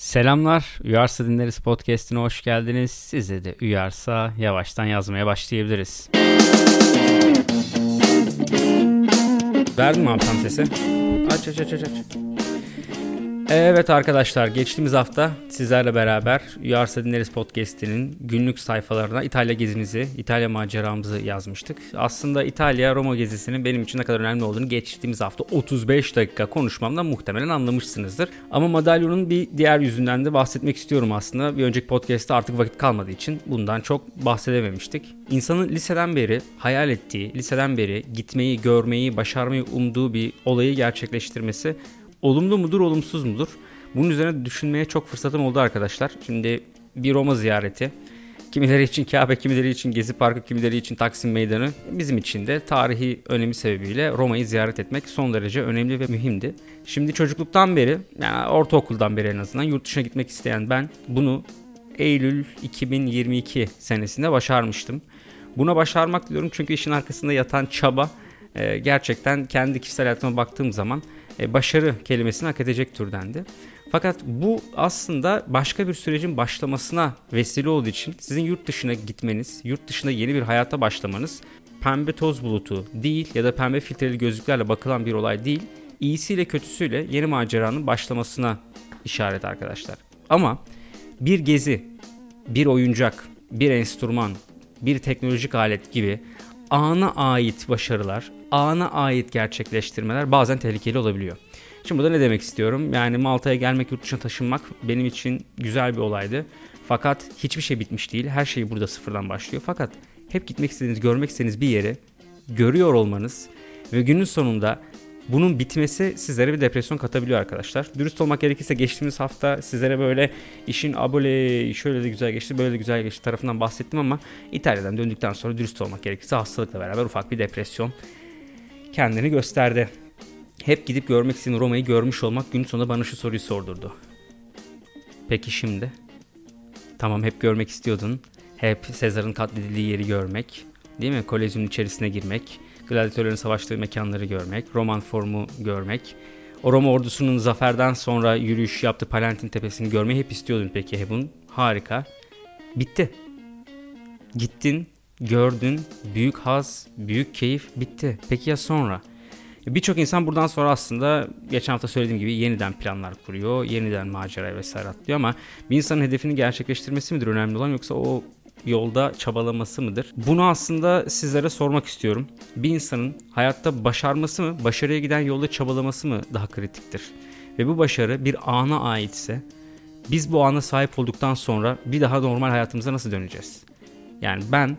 Selamlar, Uyarsa Dinleriz Podcast'ine hoş geldiniz. Size de uyarsa yavaştan yazmaya başlayabiliriz. Verdim mi abi sesi? Aç aç aç aç aç. Evet arkadaşlar geçtiğimiz hafta sizlerle beraber Uyarsa Dinleriz Podcast'inin günlük sayfalarına İtalya gezimizi, İtalya maceramızı yazmıştık. Aslında İtalya Roma gezisinin benim için ne kadar önemli olduğunu geçtiğimiz hafta 35 dakika konuşmamdan muhtemelen anlamışsınızdır. Ama madalyonun bir diğer yüzünden de bahsetmek istiyorum aslında. Bir önceki podcast'ta artık vakit kalmadığı için bundan çok bahsedememiştik. İnsanın liseden beri hayal ettiği, liseden beri gitmeyi, görmeyi, başarmayı umduğu bir olayı gerçekleştirmesi olumlu mudur, olumsuz mudur? Bunun üzerine düşünmeye çok fırsatım oldu arkadaşlar. Şimdi bir Roma ziyareti. Kimileri için Kabe, kimileri için Gezi Parkı, kimileri için Taksim Meydanı. Bizim için de tarihi önemi sebebiyle Roma'yı ziyaret etmek son derece önemli ve mühimdi. Şimdi çocukluktan beri, yani ortaokuldan beri en azından yurt dışına gitmek isteyen ben bunu Eylül 2022 senesinde başarmıştım. Buna başarmak diyorum çünkü işin arkasında yatan çaba e, gerçekten kendi kişisel hayatıma baktığım zaman başarı kelimesini hak edecek türdendi. Fakat bu aslında başka bir sürecin başlamasına vesile olduğu için sizin yurt dışına gitmeniz, yurt dışında yeni bir hayata başlamanız pembe toz bulutu değil ya da pembe filtreli gözlüklerle bakılan bir olay değil. İyisiyle kötüsüyle yeni maceranın başlamasına işaret arkadaşlar. Ama bir gezi, bir oyuncak, bir enstrüman, bir teknolojik alet gibi ana ait başarılar, ana ait gerçekleştirmeler bazen tehlikeli olabiliyor. Şimdi burada ne demek istiyorum? Yani Malta'ya gelmek, yurt dışına taşınmak benim için güzel bir olaydı. Fakat hiçbir şey bitmiş değil. Her şey burada sıfırdan başlıyor. Fakat hep gitmek istediğiniz, görmek istediğiniz bir yeri görüyor olmanız ve günün sonunda bunun bitmesi sizlere bir depresyon katabiliyor arkadaşlar. Dürüst olmak gerekirse geçtiğimiz hafta sizlere böyle işin abole şöyle de güzel geçti böyle de güzel geçti tarafından bahsettim ama İtalya'dan döndükten sonra dürüst olmak gerekirse hastalıkla beraber ufak bir depresyon kendini gösterdi. Hep gidip görmek istediğin Roma'yı görmüş olmak gün sonunda bana şu soruyu sordurdu. Peki şimdi? Tamam hep görmek istiyordun. Hep Sezar'ın katledildiği yeri görmek. Değil mi? Kolezyumun içerisine girmek. Gladyatörlerin savaştığı mekanları görmek. Roman formu görmek. O Roma ordusunun zaferden sonra yürüyüş yaptığı Palantin tepesini görmeyi hep istiyordun peki Hebun. Harika. Bitti. Gittin, gördün, büyük haz, büyük keyif bitti. Peki ya sonra? Birçok insan buradan sonra aslında geçen hafta söylediğim gibi yeniden planlar kuruyor, yeniden macera vesaire atlıyor ama bir insanın hedefini gerçekleştirmesi midir önemli olan yoksa o yolda çabalaması mıdır? Bunu aslında sizlere sormak istiyorum. Bir insanın hayatta başarması mı, başarıya giden yolda çabalaması mı daha kritiktir? Ve bu başarı bir ana aitse biz bu ana sahip olduktan sonra bir daha normal hayatımıza nasıl döneceğiz? Yani ben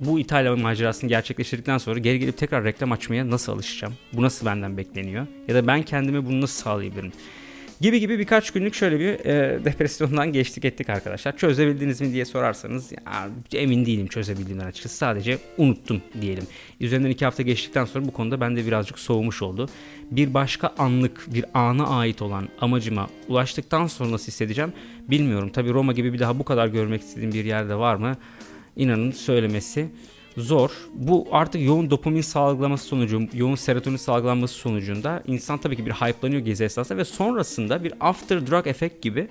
bu İtalya macerasını gerçekleştirdikten sonra geri gelip tekrar reklam açmaya nasıl alışacağım? Bu nasıl benden bekleniyor? Ya da ben kendime bunu nasıl sağlayabilirim? Gibi gibi birkaç günlük şöyle bir e, depresyondan geçtik ettik arkadaşlar. Çözebildiniz mi diye sorarsanız ya, emin değilim çözebildiğimden açıkçası. Sadece unuttum diyelim. Üzerinden iki hafta geçtikten sonra bu konuda bende birazcık soğumuş oldu. Bir başka anlık, bir ana ait olan amacıma ulaştıktan sonra nasıl hissedeceğim bilmiyorum. Tabi Roma gibi bir daha bu kadar görmek istediğim bir yerde var mı? İnanın söylemesi zor. Bu artık yoğun dopamin salgılaması sonucu, yoğun serotonin salgılanması sonucunda insan tabii ki bir hype'lanıyor gezi esnasında ve sonrasında bir after drug efekt gibi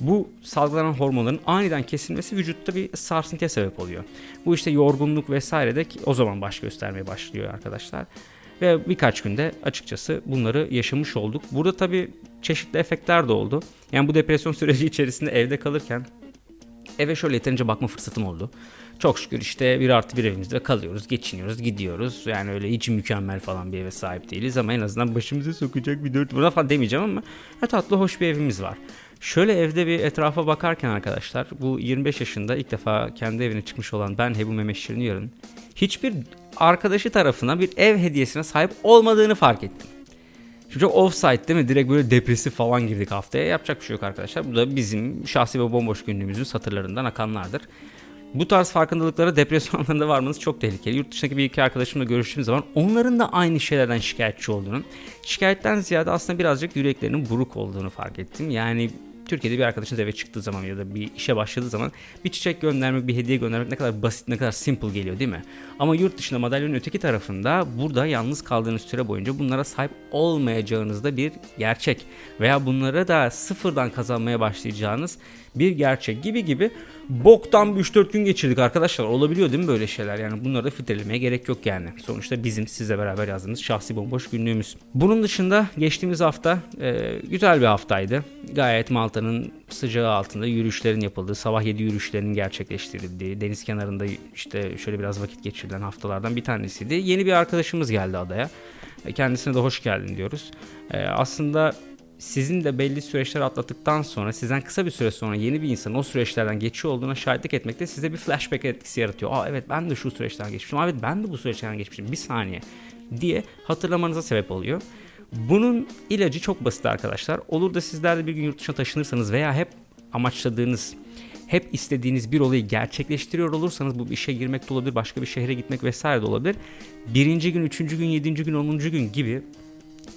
bu salgılanan hormonların aniden kesilmesi vücutta bir sarsıntıya sebep oluyor. Bu işte yorgunluk vesaire de o zaman baş göstermeye başlıyor arkadaşlar. Ve birkaç günde açıkçası bunları yaşamış olduk. Burada tabii çeşitli efektler de oldu. Yani bu depresyon süreci içerisinde evde kalırken eve şöyle yeterince bakma fırsatım oldu. Çok şükür işte bir artı bir evimizde kalıyoruz, geçiniyoruz, gidiyoruz. Yani öyle hiç mükemmel falan bir eve sahip değiliz ama en azından başımıza sokacak bir dört buna falan demeyeceğim ama ya tatlı hoş bir evimiz var. Şöyle evde bir etrafa bakarken arkadaşlar bu 25 yaşında ilk defa kendi evine çıkmış olan ben Hebu Mehmet yarın hiçbir arkadaşı tarafına bir ev hediyesine sahip olmadığını fark ettim. Şimdi çok offside değil mi? Direkt böyle depresif falan girdik haftaya. Yapacak bir şey yok arkadaşlar. Bu da bizim şahsi ve bomboş günlüğümüzün satırlarından akanlardır. Bu tarz farkındalıklara depresyon anlarında varmanız çok tehlikeli. Yurt dışındaki bir iki arkadaşımla görüştüğüm zaman onların da aynı şeylerden şikayetçi olduğunu, şikayetten ziyade aslında birazcık yüreklerinin buruk olduğunu fark ettim. Yani Türkiye'de bir arkadaşınız eve çıktığı zaman ya da bir işe başladığı zaman bir çiçek göndermek, bir hediye göndermek ne kadar basit, ne kadar simple geliyor değil mi? Ama yurt dışında madalyonun öteki tarafında burada yalnız kaldığınız süre boyunca bunlara sahip olmayacağınız da bir gerçek. Veya bunlara da sıfırdan kazanmaya başlayacağınız bir gerçek gibi gibi boktan bir 3-4 gün geçirdik arkadaşlar. Olabiliyor değil mi böyle şeyler? Yani bunları da filtrelemeye gerek yok yani. Sonuçta bizim sizle beraber yazdığımız şahsi bomboş günlüğümüz. Bunun dışında geçtiğimiz hafta e, güzel bir haftaydı. Gayet Malta'nın sıcağı altında yürüyüşlerin yapıldığı, sabah 7 yürüyüşlerinin gerçekleştirildiği, deniz kenarında işte şöyle biraz vakit geçirilen haftalardan bir tanesiydi. Yeni bir arkadaşımız geldi adaya. E, kendisine de hoş geldin diyoruz. E, aslında sizin de belli süreçler atlattıktan sonra sizden kısa bir süre sonra yeni bir insan o süreçlerden geçiyor olduğuna şahitlik etmekte size bir flashback etkisi yaratıyor. Aa evet ben de şu süreçten geçmişim. Aa, evet ben de bu süreçten geçmişim. Bir saniye diye hatırlamanıza sebep oluyor. Bunun ilacı çok basit arkadaşlar. Olur da sizler de bir gün yurt dışına taşınırsanız veya hep amaçladığınız hep istediğiniz bir olayı gerçekleştiriyor olursanız bu bir işe girmek de olabilir, başka bir şehre gitmek vesaire de olabilir. Birinci gün, üçüncü gün, yedinci gün, onuncu gün gibi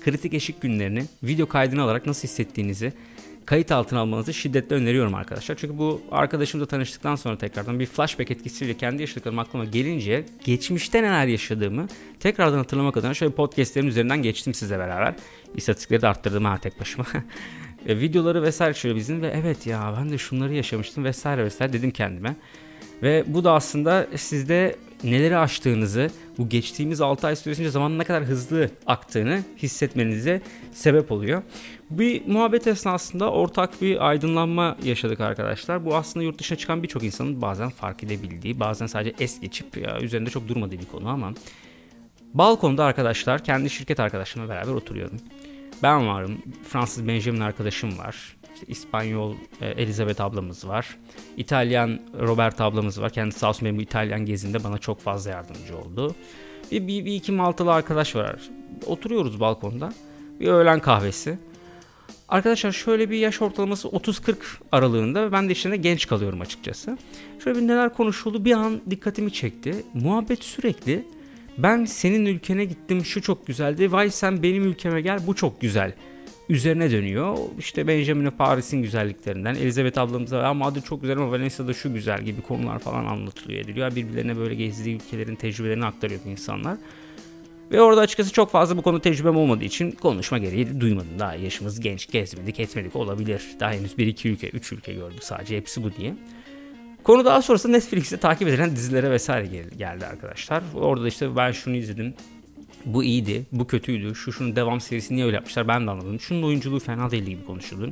kritik eşik günlerini video kaydını alarak nasıl hissettiğinizi kayıt altına almanızı şiddetle öneriyorum arkadaşlar. Çünkü bu arkadaşımla tanıştıktan sonra tekrardan bir flashback etkisiyle kendi yaşadıklarım aklıma gelince geçmişte neler yaşadığımı tekrardan hatırlamak adına şöyle podcastlerin üzerinden geçtim sizle beraber. İstatistikleri de arttırdım ha tek başıma. e, videoları vesaire şöyle bizim ve evet ya ben de şunları yaşamıştım vesaire vesaire dedim kendime. Ve bu da aslında sizde neleri aştığınızı, bu geçtiğimiz 6 ay süresince zamanın ne kadar hızlı aktığını hissetmenize sebep oluyor. Bir muhabbet esnasında ortak bir aydınlanma yaşadık arkadaşlar. Bu aslında yurt dışına çıkan birçok insanın bazen fark edebildiği, bazen sadece es geçip ya üzerinde çok durmadığı bir konu ama balkonda arkadaşlar kendi şirket arkadaşlarımla beraber oturuyorum. Ben varım, Fransız Benjamin arkadaşım var. İşte İspanyol e, Elizabeth ablamız var. İtalyan Robert ablamız var. Kendisi sağ olsun benim bu İtalyan gezinde bana çok fazla yardımcı oldu. Bir, bir, bir iki Maltalı arkadaş var. Oturuyoruz balkonda. Bir öğlen kahvesi. Arkadaşlar şöyle bir yaş ortalaması 30-40 aralığında ve ben de işlerinde genç kalıyorum açıkçası. Şöyle bir neler konuşuldu bir an dikkatimi çekti. Muhabbet sürekli ben senin ülkene gittim şu çok güzeldi. Vay sen benim ülkeme gel bu çok güzel üzerine dönüyor. İşte Benjamin'e Paris'in güzelliklerinden, Elizabeth ablamıza ama Madrid çok güzel ama Valencia'da şu güzel gibi konular falan anlatılıyor ediliyor. Birbirlerine böyle gezdiği ülkelerin tecrübelerini aktarıyor insanlar. Ve orada açıkçası çok fazla bu konu tecrübem olmadığı için konuşma gereği duymadım. Daha yaşımız genç, gezmedik, etmedik olabilir. Daha henüz 1-2 ülke, 3 ülke gördük sadece hepsi bu diye. Konu daha sonrasında Netflix'te takip edilen dizilere vesaire geldi arkadaşlar. Orada işte ben şunu izledim, bu iyiydi, bu kötüydü, şu şunun devam serisi niye öyle yapmışlar ben de anladım. Şunun oyunculuğu fena değil gibi konuşuldu.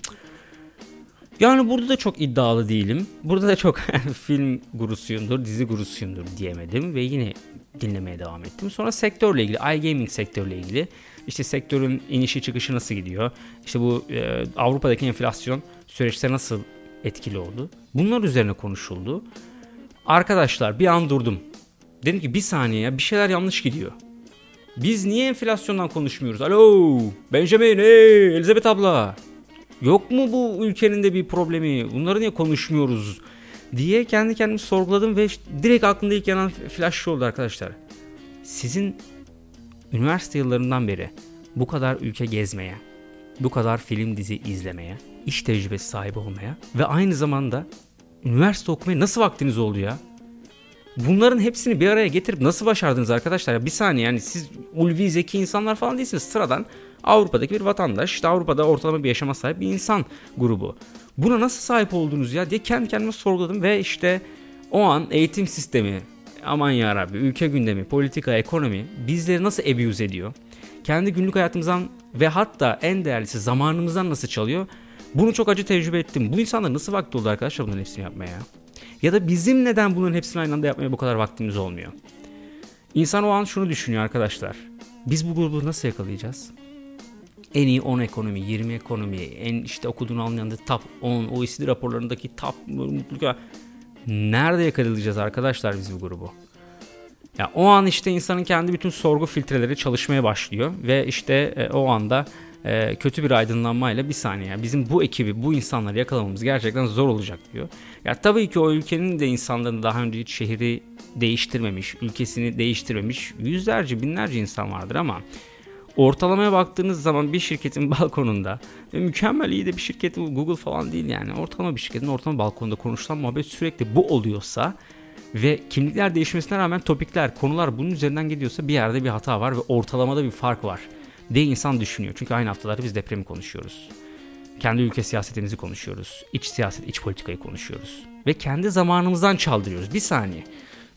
Yani burada da çok iddialı değilim. Burada da çok film gurusuyumdur, dizi gurusuyumdur diyemedim ve yine dinlemeye devam ettim. Sonra sektörle ilgili, iGaming sektörle ilgili işte sektörün inişi çıkışı nasıl gidiyor? İşte bu e, Avrupa'daki enflasyon süreçte nasıl etkili oldu? Bunlar üzerine konuşuldu. Arkadaşlar bir an durdum. Dedim ki bir saniye bir şeyler yanlış gidiyor. Biz niye enflasyondan konuşmuyoruz? Alo Benjamin hey Elizabeth abla. Yok mu bu ülkenin de bir problemi? Bunları niye konuşmuyoruz? Diye kendi kendimi sorguladım ve direkt aklımda ilk yanan flash şu oldu arkadaşlar. Sizin üniversite yıllarından beri bu kadar ülke gezmeye, bu kadar film dizi izlemeye, iş tecrübesi sahibi olmaya ve aynı zamanda üniversite okumaya nasıl vaktiniz oldu ya? Bunların hepsini bir araya getirip nasıl başardınız arkadaşlar? Ya bir saniye yani siz ulvi zeki insanlar falan değilsiniz. Sıradan Avrupa'daki bir vatandaş, işte Avrupa'da ortalama bir yaşama sahip bir insan grubu. Buna nasıl sahip oldunuz ya diye kendi kendime sorguladım ve işte o an eğitim sistemi, aman ya Rabbi, ülke gündemi, politika, ekonomi bizleri nasıl abuse ediyor? Kendi günlük hayatımızdan ve hatta en değerlisi zamanımızdan nasıl çalıyor? Bunu çok acı tecrübe ettim. Bu insanlar nasıl vakti oldu arkadaşlar bunların hepsini yapmaya? Ya da bizim neden bunların hepsini aynı anda yapmaya bu kadar vaktimiz olmuyor? İnsan o an şunu düşünüyor arkadaşlar. Biz bu grubu nasıl yakalayacağız? En iyi 10 ekonomi, 20 ekonomi, en işte okuduğunu anlayan top 10, OECD raporlarındaki top mutluluk Nerede yakalayacağız arkadaşlar biz bu grubu? Ya o an işte insanın kendi bütün sorgu filtreleri çalışmaya başlıyor ve işte e, o anda e, kötü bir aydınlanmayla bir saniye bizim bu ekibi bu insanları yakalamamız gerçekten zor olacak diyor. Ya tabii ki o ülkenin de insanların daha önce hiç şehri değiştirmemiş, ülkesini değiştirmemiş yüzlerce binlerce insan vardır ama Ortalamaya baktığınız zaman bir şirketin balkonunda ve mükemmel iyi de bir şirketin Google falan değil yani ortalama bir şirketin ortalama balkonunda konuşulan muhabbet sürekli bu oluyorsa ve kimlikler değişmesine rağmen topikler, konular bunun üzerinden gidiyorsa bir yerde bir hata var ve ortalamada bir fark var diye insan düşünüyor. Çünkü aynı haftalarda biz depremi konuşuyoruz. Kendi ülke siyasetimizi konuşuyoruz. İç siyaset, iç politikayı konuşuyoruz. Ve kendi zamanımızdan çaldırıyoruz. Bir saniye.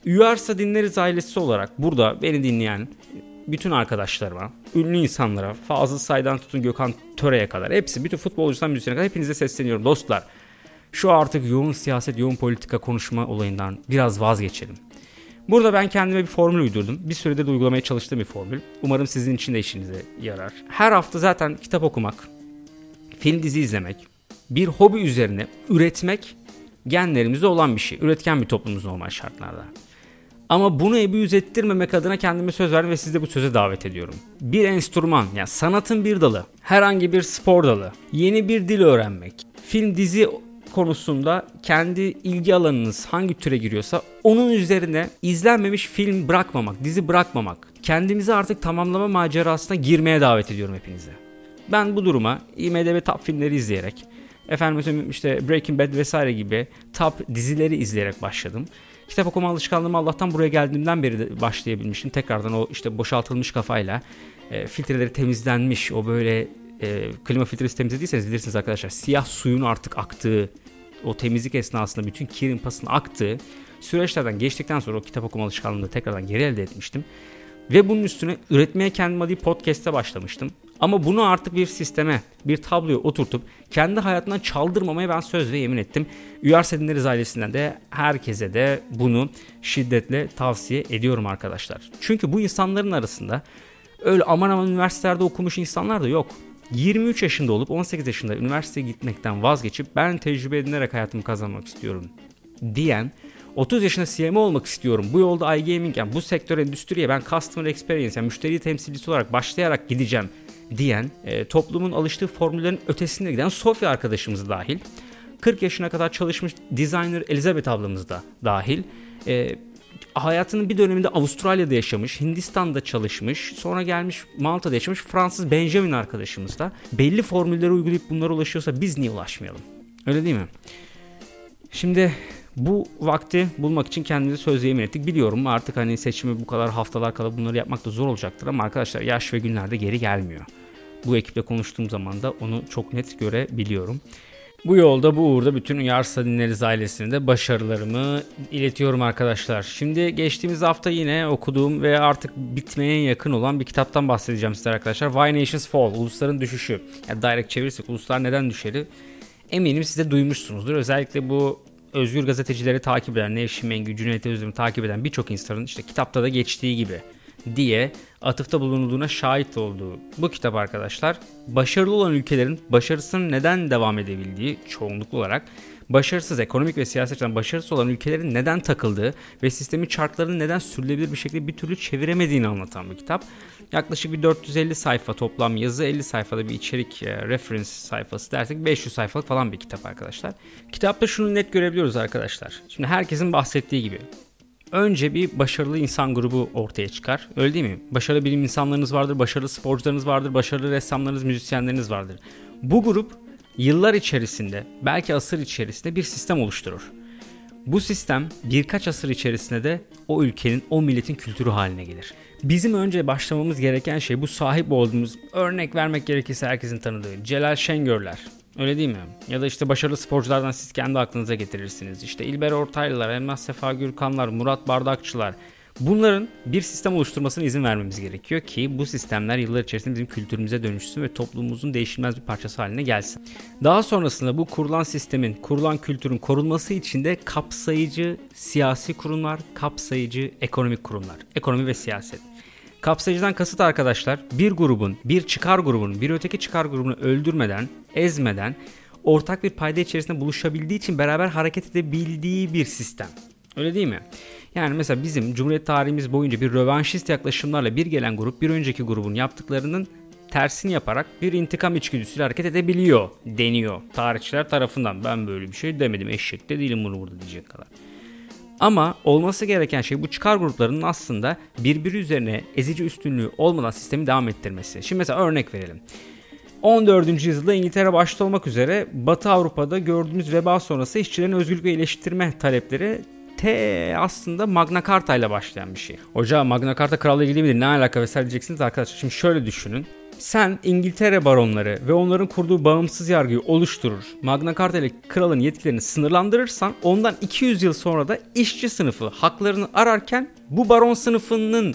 Üyarsa Dinleriz ailesi olarak burada beni dinleyen bütün arkadaşlarıma, ünlü insanlara, Fazıl Say'dan tutun Gökhan Töre'ye kadar hepsi, bütün futbolcudan müzisyene kadar hepinize sesleniyorum dostlar. Şu artık yoğun siyaset, yoğun politika konuşma olayından biraz vazgeçelim. Burada ben kendime bir formül uydurdum. Bir sürede de uygulamaya çalıştığım bir formül. Umarım sizin için de işinize yarar. Her hafta zaten kitap okumak, film dizi izlemek, bir hobi üzerine üretmek genlerimizde olan bir şey. Üretken bir toplumumuz normal şartlarda. Ama bunu ebüyüz ettirmemek adına kendime söz verdim ve sizi de bu söze davet ediyorum. Bir enstrüman, yani sanatın bir dalı, herhangi bir spor dalı, yeni bir dil öğrenmek, film dizi konusunda kendi ilgi alanınız hangi türe giriyorsa onun üzerine izlenmemiş film bırakmamak, dizi bırakmamak. Kendimizi artık tamamlama macerasına girmeye davet ediyorum hepinize. Ben bu duruma IMDB top filmleri izleyerek, efendim işte Breaking Bad vesaire gibi top dizileri izleyerek başladım. Kitap okuma alışkanlığımı Allah'tan buraya geldiğimden beri de başlayabilmişim. Tekrardan o işte boşaltılmış kafayla e, filtreleri temizlenmiş o böyle e, klima filtresi temizlediyseniz bilirsiniz arkadaşlar. Siyah suyun artık aktığı o temizlik esnasında bütün kirin pasın aktığı süreçlerden geçtikten sonra o kitap okuma alışkanlığını tekrardan geri elde etmiştim. Ve bunun üstüne üretmeye kendim adı podcast'te başlamıştım. Ama bunu artık bir sisteme, bir tabloya oturtup kendi hayatından çaldırmamaya ben söz ve yemin ettim. Uyarsa Dinleriz ailesinden de herkese de bunu şiddetle tavsiye ediyorum arkadaşlar. Çünkü bu insanların arasında öyle aman aman üniversitelerde okumuş insanlar da yok. 23 yaşında olup 18 yaşında üniversiteye gitmekten vazgeçip ben tecrübe edinerek hayatımı kazanmak istiyorum diyen 30 yaşında CMO olmak istiyorum. Bu yolda iGaming yani bu sektör endüstriye ben customer experience yani müşteri temsilcisi olarak başlayarak gideceğim diyen e, toplumun alıştığı formüllerin ötesinde giden Sofya arkadaşımız dahil 40 yaşına kadar çalışmış designer Elizabeth ablamız da dahil e, hayatının bir döneminde Avustralya'da yaşamış, Hindistan'da çalışmış, sonra gelmiş Malta'da yaşamış Fransız Benjamin arkadaşımız da belli formülleri uygulayıp bunlara ulaşıyorsa biz niye ulaşmayalım? Öyle değil mi? Şimdi bu vakti bulmak için kendimize söz yemin ettik. Biliyorum artık hani seçimi bu kadar haftalar kala bunları yapmak da zor olacaktır ama arkadaşlar yaş ve günlerde geri gelmiyor. Bu ekiple konuştuğum zaman da onu çok net görebiliyorum. Bu yolda bu uğurda bütün Uyarsa Dinleriz ailesine de başarılarımı iletiyorum arkadaşlar. Şimdi geçtiğimiz hafta yine okuduğum ve artık bitmeye yakın olan bir kitaptan bahsedeceğim size arkadaşlar. Why Nations Fall, Ulusların Düşüşü. Yani direkt çevirirsek Uluslar Neden Düşeri? Eminim siz de duymuşsunuzdur. Özellikle bu özgür gazetecileri takip eden, Nevşin Mengü, Cüneyt Özdemir'i takip eden birçok insanın işte kitapta da geçtiği gibi diye atıfta bulunulduğuna şahit olduğu bu kitap arkadaşlar başarılı olan ülkelerin başarısının neden devam edebildiği çoğunluklu olarak başarısız ekonomik ve siyasi açıdan başarısız olan ülkelerin neden takıldığı ve sistemin çarklarını neden sürülebilir bir şekilde bir türlü çeviremediğini anlatan bir kitap. Yaklaşık bir 450 sayfa toplam yazı 50 sayfada bir içerik e, reference sayfası dersek 500 sayfalık falan bir kitap arkadaşlar. Kitapta şunu net görebiliyoruz arkadaşlar. Şimdi herkesin bahsettiği gibi önce bir başarılı insan grubu ortaya çıkar. Öyle değil mi? Başarılı bilim insanlarınız vardır, başarılı sporcularınız vardır, başarılı ressamlarınız, müzisyenleriniz vardır. Bu grup yıllar içerisinde, belki asır içerisinde bir sistem oluşturur. Bu sistem birkaç asır içerisinde de o ülkenin, o milletin kültürü haline gelir. Bizim önce başlamamız gereken şey bu sahip olduğumuz, örnek vermek gerekirse herkesin tanıdığı Celal Şengörler, Öyle değil mi? Ya da işte başarılı sporculardan siz kendi aklınıza getirirsiniz. İşte İlber Ortaylılar, Elmas Sefa Gürkanlar, Murat Bardakçılar. Bunların bir sistem oluşturmasına izin vermemiz gerekiyor ki bu sistemler yıllar içerisinde bizim kültürümüze dönüşsün ve toplumumuzun değişilmez bir parçası haline gelsin. Daha sonrasında bu kurulan sistemin, kurulan kültürün korunması için de kapsayıcı siyasi kurumlar, kapsayıcı ekonomik kurumlar, ekonomi ve siyaset. Kapsayıcıdan kasıt arkadaşlar bir grubun, bir çıkar grubunun, bir öteki çıkar grubunu öldürmeden, ezmeden ortak bir payda içerisinde buluşabildiği için beraber hareket edebildiği bir sistem. Öyle değil mi? Yani mesela bizim Cumhuriyet tarihimiz boyunca bir rövanşist yaklaşımlarla bir gelen grup bir önceki grubun yaptıklarının tersini yaparak bir intikam içgüdüsüyle hareket edebiliyor deniyor tarihçiler tarafından. Ben böyle bir şey demedim eşek de değilim bunu burada diyecek kadar. Ama olması gereken şey bu çıkar gruplarının aslında birbiri üzerine ezici üstünlüğü olmadan sistemi devam ettirmesi. Şimdi mesela örnek verelim. 14. yüzyılda İngiltere başta olmak üzere Batı Avrupa'da gördüğümüz veba sonrası işçilerin özgürlük ve iyileştirme talepleri T aslında Magna Carta ile başlayan bir şey. Hoca Magna Carta kralla ilgili midir? Ne alaka vesaire diyeceksiniz arkadaşlar. Şimdi şöyle düşünün. Sen İngiltere baronları ve onların kurduğu bağımsız yargıyı oluşturur. Magna Carta ile kralın yetkilerini sınırlandırırsan ondan 200 yıl sonra da işçi sınıfı haklarını ararken bu baron sınıfının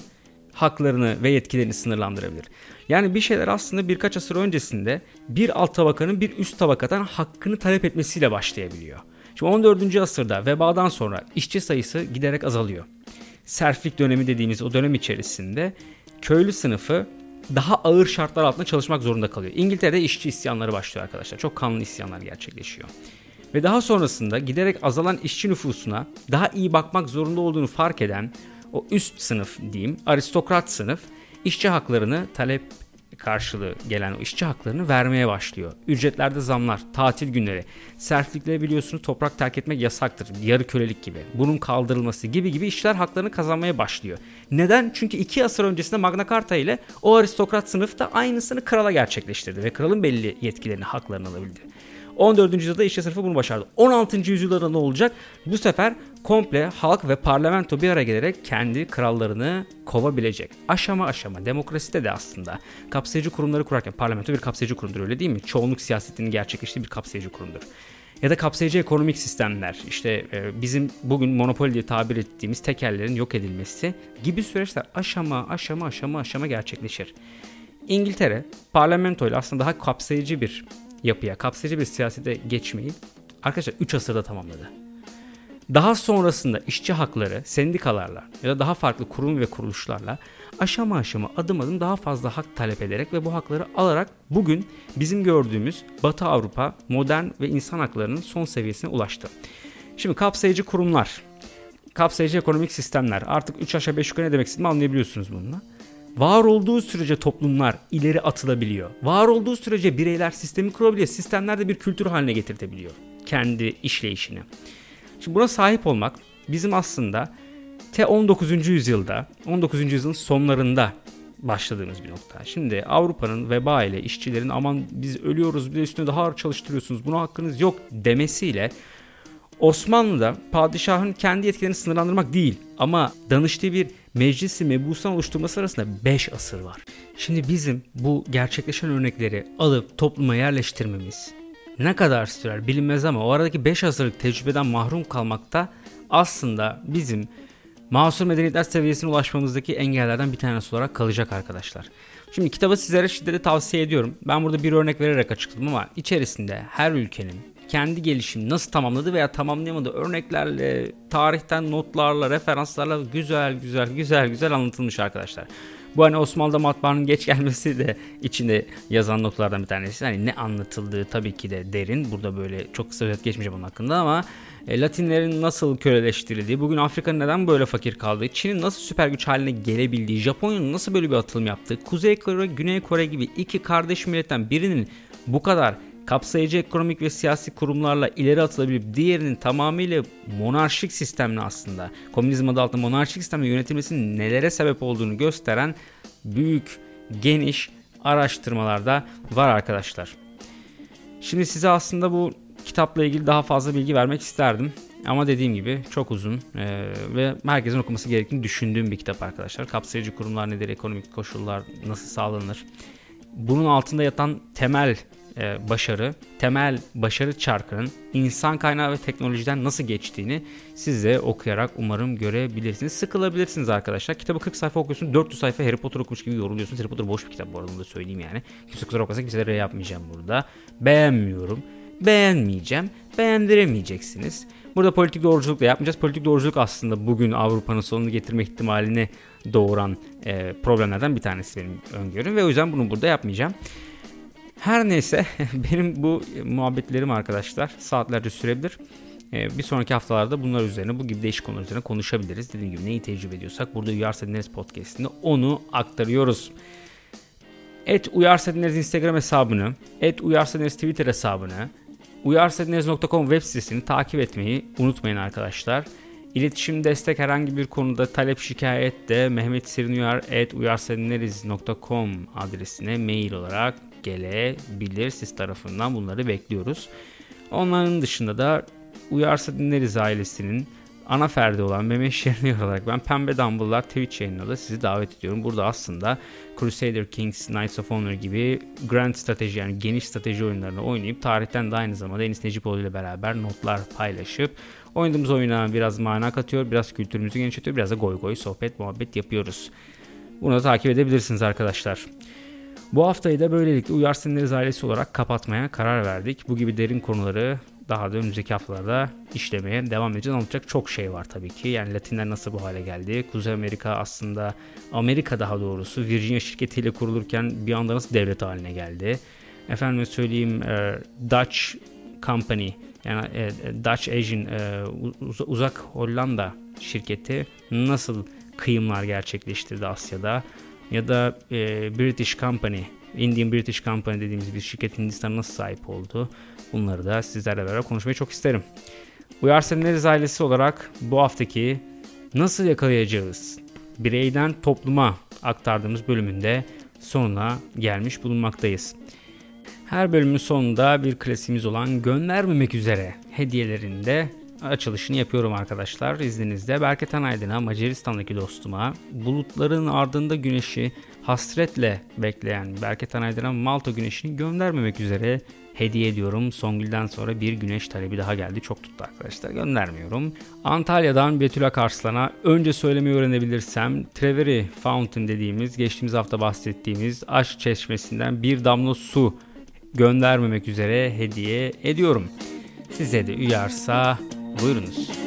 haklarını ve yetkilerini sınırlandırabilir. Yani bir şeyler aslında birkaç asır öncesinde bir alt tabakanın bir üst tabakadan hakkını talep etmesiyle başlayabiliyor. Şimdi 14. asırda vebadan sonra işçi sayısı giderek azalıyor. Serflik dönemi dediğimiz o dönem içerisinde köylü sınıfı daha ağır şartlar altında çalışmak zorunda kalıyor. İngiltere'de işçi isyanları başlıyor arkadaşlar. Çok kanlı isyanlar gerçekleşiyor. Ve daha sonrasında giderek azalan işçi nüfusuna daha iyi bakmak zorunda olduğunu fark eden o üst sınıf diyeyim aristokrat sınıf işçi haklarını talep karşılığı gelen işçi haklarını vermeye başlıyor. Ücretlerde zamlar, tatil günleri, serflikleri biliyorsunuz toprak terk etmek yasaktır. Yarı kölelik gibi. Bunun kaldırılması gibi gibi işçiler haklarını kazanmaya başlıyor. Neden? Çünkü iki asır öncesinde Magna Carta ile o aristokrat sınıf da aynısını krala gerçekleştirdi ve kralın belli yetkilerini, haklarını alabildi. 14. yüzyılda işçi sınıfı bunu başardı. 16. yüzyılda ne olacak? Bu sefer komple halk ve parlamento bir araya gelerek kendi krallarını kovabilecek. Aşama aşama demokraside de aslında kapsayıcı kurumları kurarken parlamento bir kapsayıcı kurumdur öyle değil mi? Çoğunluk siyasetinin gerçekleştiği bir kapsayıcı kurumdur. Ya da kapsayıcı ekonomik sistemler, işte e, bizim bugün monopoli diye tabir ettiğimiz tekellerin yok edilmesi gibi süreçler aşama aşama aşama aşama gerçekleşir. İngiltere parlamento ile aslında daha kapsayıcı bir yapıya, kapsayıcı bir siyasete geçmeyi arkadaşlar 3 asırda tamamladı. Daha sonrasında işçi hakları sendikalarla ya da daha farklı kurum ve kuruluşlarla aşama aşama adım adım daha fazla hak talep ederek ve bu hakları alarak bugün bizim gördüğümüz Batı Avrupa modern ve insan haklarının son seviyesine ulaştı. Şimdi kapsayıcı kurumlar, kapsayıcı ekonomik sistemler artık 3 aşağı 5 yukarı ne demek istediğimi anlayabiliyorsunuz bununla. Var olduğu sürece toplumlar ileri atılabiliyor. Var olduğu sürece bireyler sistemi kurabiliyor. Sistemler de bir kültür haline getirtebiliyor kendi işleyişini. Şimdi buna sahip olmak bizim aslında te 19. yüzyılda, 19. yüzyılın sonlarında başladığımız bir nokta. Şimdi Avrupa'nın veba ile işçilerin aman biz ölüyoruz bir de üstüne daha ağır çalıştırıyorsunuz buna hakkınız yok demesiyle Osmanlı'da padişahın kendi yetkilerini sınırlandırmak değil ama danıştığı bir meclisi mebusan oluşturması arasında 5 asır var. Şimdi bizim bu gerçekleşen örnekleri alıp topluma yerleştirmemiz ne kadar sürer bilinmez ama o aradaki 5 asırlık tecrübeden mahrum kalmakta aslında bizim masum medeniyetler seviyesine ulaşmamızdaki engellerden bir tanesi olarak kalacak arkadaşlar. Şimdi kitabı sizlere şiddetle tavsiye ediyorum. Ben burada bir örnek vererek açıkladım ama içerisinde her ülkenin kendi gelişim nasıl tamamladı veya tamamlayamadı örneklerle, tarihten notlarla, referanslarla güzel güzel güzel güzel anlatılmış arkadaşlar. Bu hani Osmanlı'da matbaanın geç gelmesi de içinde yazan notlardan bir tanesi. Hani ne anlatıldığı tabii ki de derin. Burada böyle çok kısa özet geçmeyeceğim onun hakkında ama e, Latinlerin nasıl köleleştirildiği, bugün Afrika'nın neden böyle fakir kaldığı, Çin'in nasıl süper güç haline gelebildiği, Japonya'nın nasıl böyle bir atılım yaptığı, Kuzey Kore, Güney Kore gibi iki kardeş milletten birinin bu kadar kapsayıcı ekonomik ve siyasi kurumlarla ileri atılabilip diğerinin tamamıyla monarşik sistemle aslında komünizm adı altında monarşik sistemle yönetilmesinin nelere sebep olduğunu gösteren büyük, geniş araştırmalarda var arkadaşlar. Şimdi size aslında bu kitapla ilgili daha fazla bilgi vermek isterdim. Ama dediğim gibi çok uzun e, ve herkesin okuması gerektiğini düşündüğüm bir kitap arkadaşlar. Kapsayıcı kurumlar nedir, ekonomik koşullar nasıl sağlanır? Bunun altında yatan temel e, başarı, temel başarı çarkının insan kaynağı ve teknolojiden nasıl geçtiğini siz de okuyarak umarım görebilirsiniz. Sıkılabilirsiniz arkadaşlar. Kitabı 40 sayfa okuyorsun, 400 sayfa Harry Potter okumuş gibi yoruluyorsunuz. Harry Potter boş bir kitap bu arada onu da söyleyeyim yani. Kimse kusura bakmasın kimselere yapmayacağım burada. Beğenmiyorum. Beğenmeyeceğim. Beğendiremeyeceksiniz. Burada politik doğruculuk da yapmayacağız. Politik doğruculuk aslında bugün Avrupa'nın sonunu getirme ihtimalini doğuran e, problemlerden bir tanesi benim öngörüm ve o yüzden bunu burada yapmayacağım. Her neyse benim bu muhabbetlerim arkadaşlar saatlerce sürebilir. Ee, bir sonraki haftalarda bunlar üzerine bu gibi değişik konular üzerine konuşabiliriz. Dediğim gibi neyi tecrübe ediyorsak burada Uyarsa Dinleriz podcastinde onu aktarıyoruz. Et Uyarsa Dinleriz Instagram hesabını, et Uyarsa Dinleriz Twitter hesabını, uyarsadinleriz.com web sitesini takip etmeyi unutmayın arkadaşlar. İletişim destek herhangi bir konuda talep şikayet de Mehmet Serinuyar at uyarsadinleriz.com adresine mail olarak gelebilir. Siz tarafından bunları bekliyoruz. Onların dışında da Uyarsa Dinleriz ailesinin ana ferdi olan Mehmet Şirinli olarak ben Pembe Dumble'lar Twitch yayınına da sizi davet ediyorum. Burada aslında Crusader Kings, Knights of Honor gibi grand strateji yani geniş strateji oyunlarını oynayıp tarihten de aynı zamanda Enis Necipoğlu ile beraber notlar paylaşıp oynadığımız oyuna biraz mana katıyor, biraz kültürümüzü genişletiyor, biraz da goy goy sohbet muhabbet yapıyoruz. Bunu da takip edebilirsiniz arkadaşlar. Bu haftayı da böylelikle Uyar Siniriz ailesi olarak kapatmaya karar verdik. Bu gibi derin konuları daha da önümüzdeki haftalarda işlemeye devam edeceğiz. Anlatacak çok şey var tabii ki. Yani Latinler nasıl bu hale geldi? Kuzey Amerika aslında Amerika daha doğrusu Virginia şirketiyle kurulurken bir anda nasıl devlet haline geldi? Efendim söyleyeyim e, Dutch Company yani e, Dutch Asian e, uzak Hollanda şirketi nasıl kıyımlar gerçekleştirdi Asya'da? Ya da British Company Indian British Company dediğimiz bir şirket Hindistan'a nasıl sahip oldu? Bunları da sizlerle beraber konuşmayı çok isterim. Uyar Senleriz ailesi olarak bu haftaki nasıl yakalayacağız? Bireyden topluma aktardığımız bölümünde sonuna gelmiş bulunmaktayız. Her bölümün sonunda bir klasiğimiz olan göndermemek üzere hediyelerinde açılışını yapıyorum arkadaşlar. İzninizle Berke Tanaydın'a, Macaristan'daki dostuma, bulutların ardında güneşi hasretle bekleyen Berke Tanaydın'a Malta güneşini göndermemek üzere hediye ediyorum. Songül'den sonra bir güneş talebi daha geldi. Çok tuttu arkadaşlar. Göndermiyorum. Antalya'dan Betül Akarslan'a önce söylemeyi öğrenebilirsem Treveri Fountain dediğimiz geçtiğimiz hafta bahsettiğimiz aşk çeşmesinden bir damla su göndermemek üzere hediye ediyorum. Size de uyarsa buyurunuz.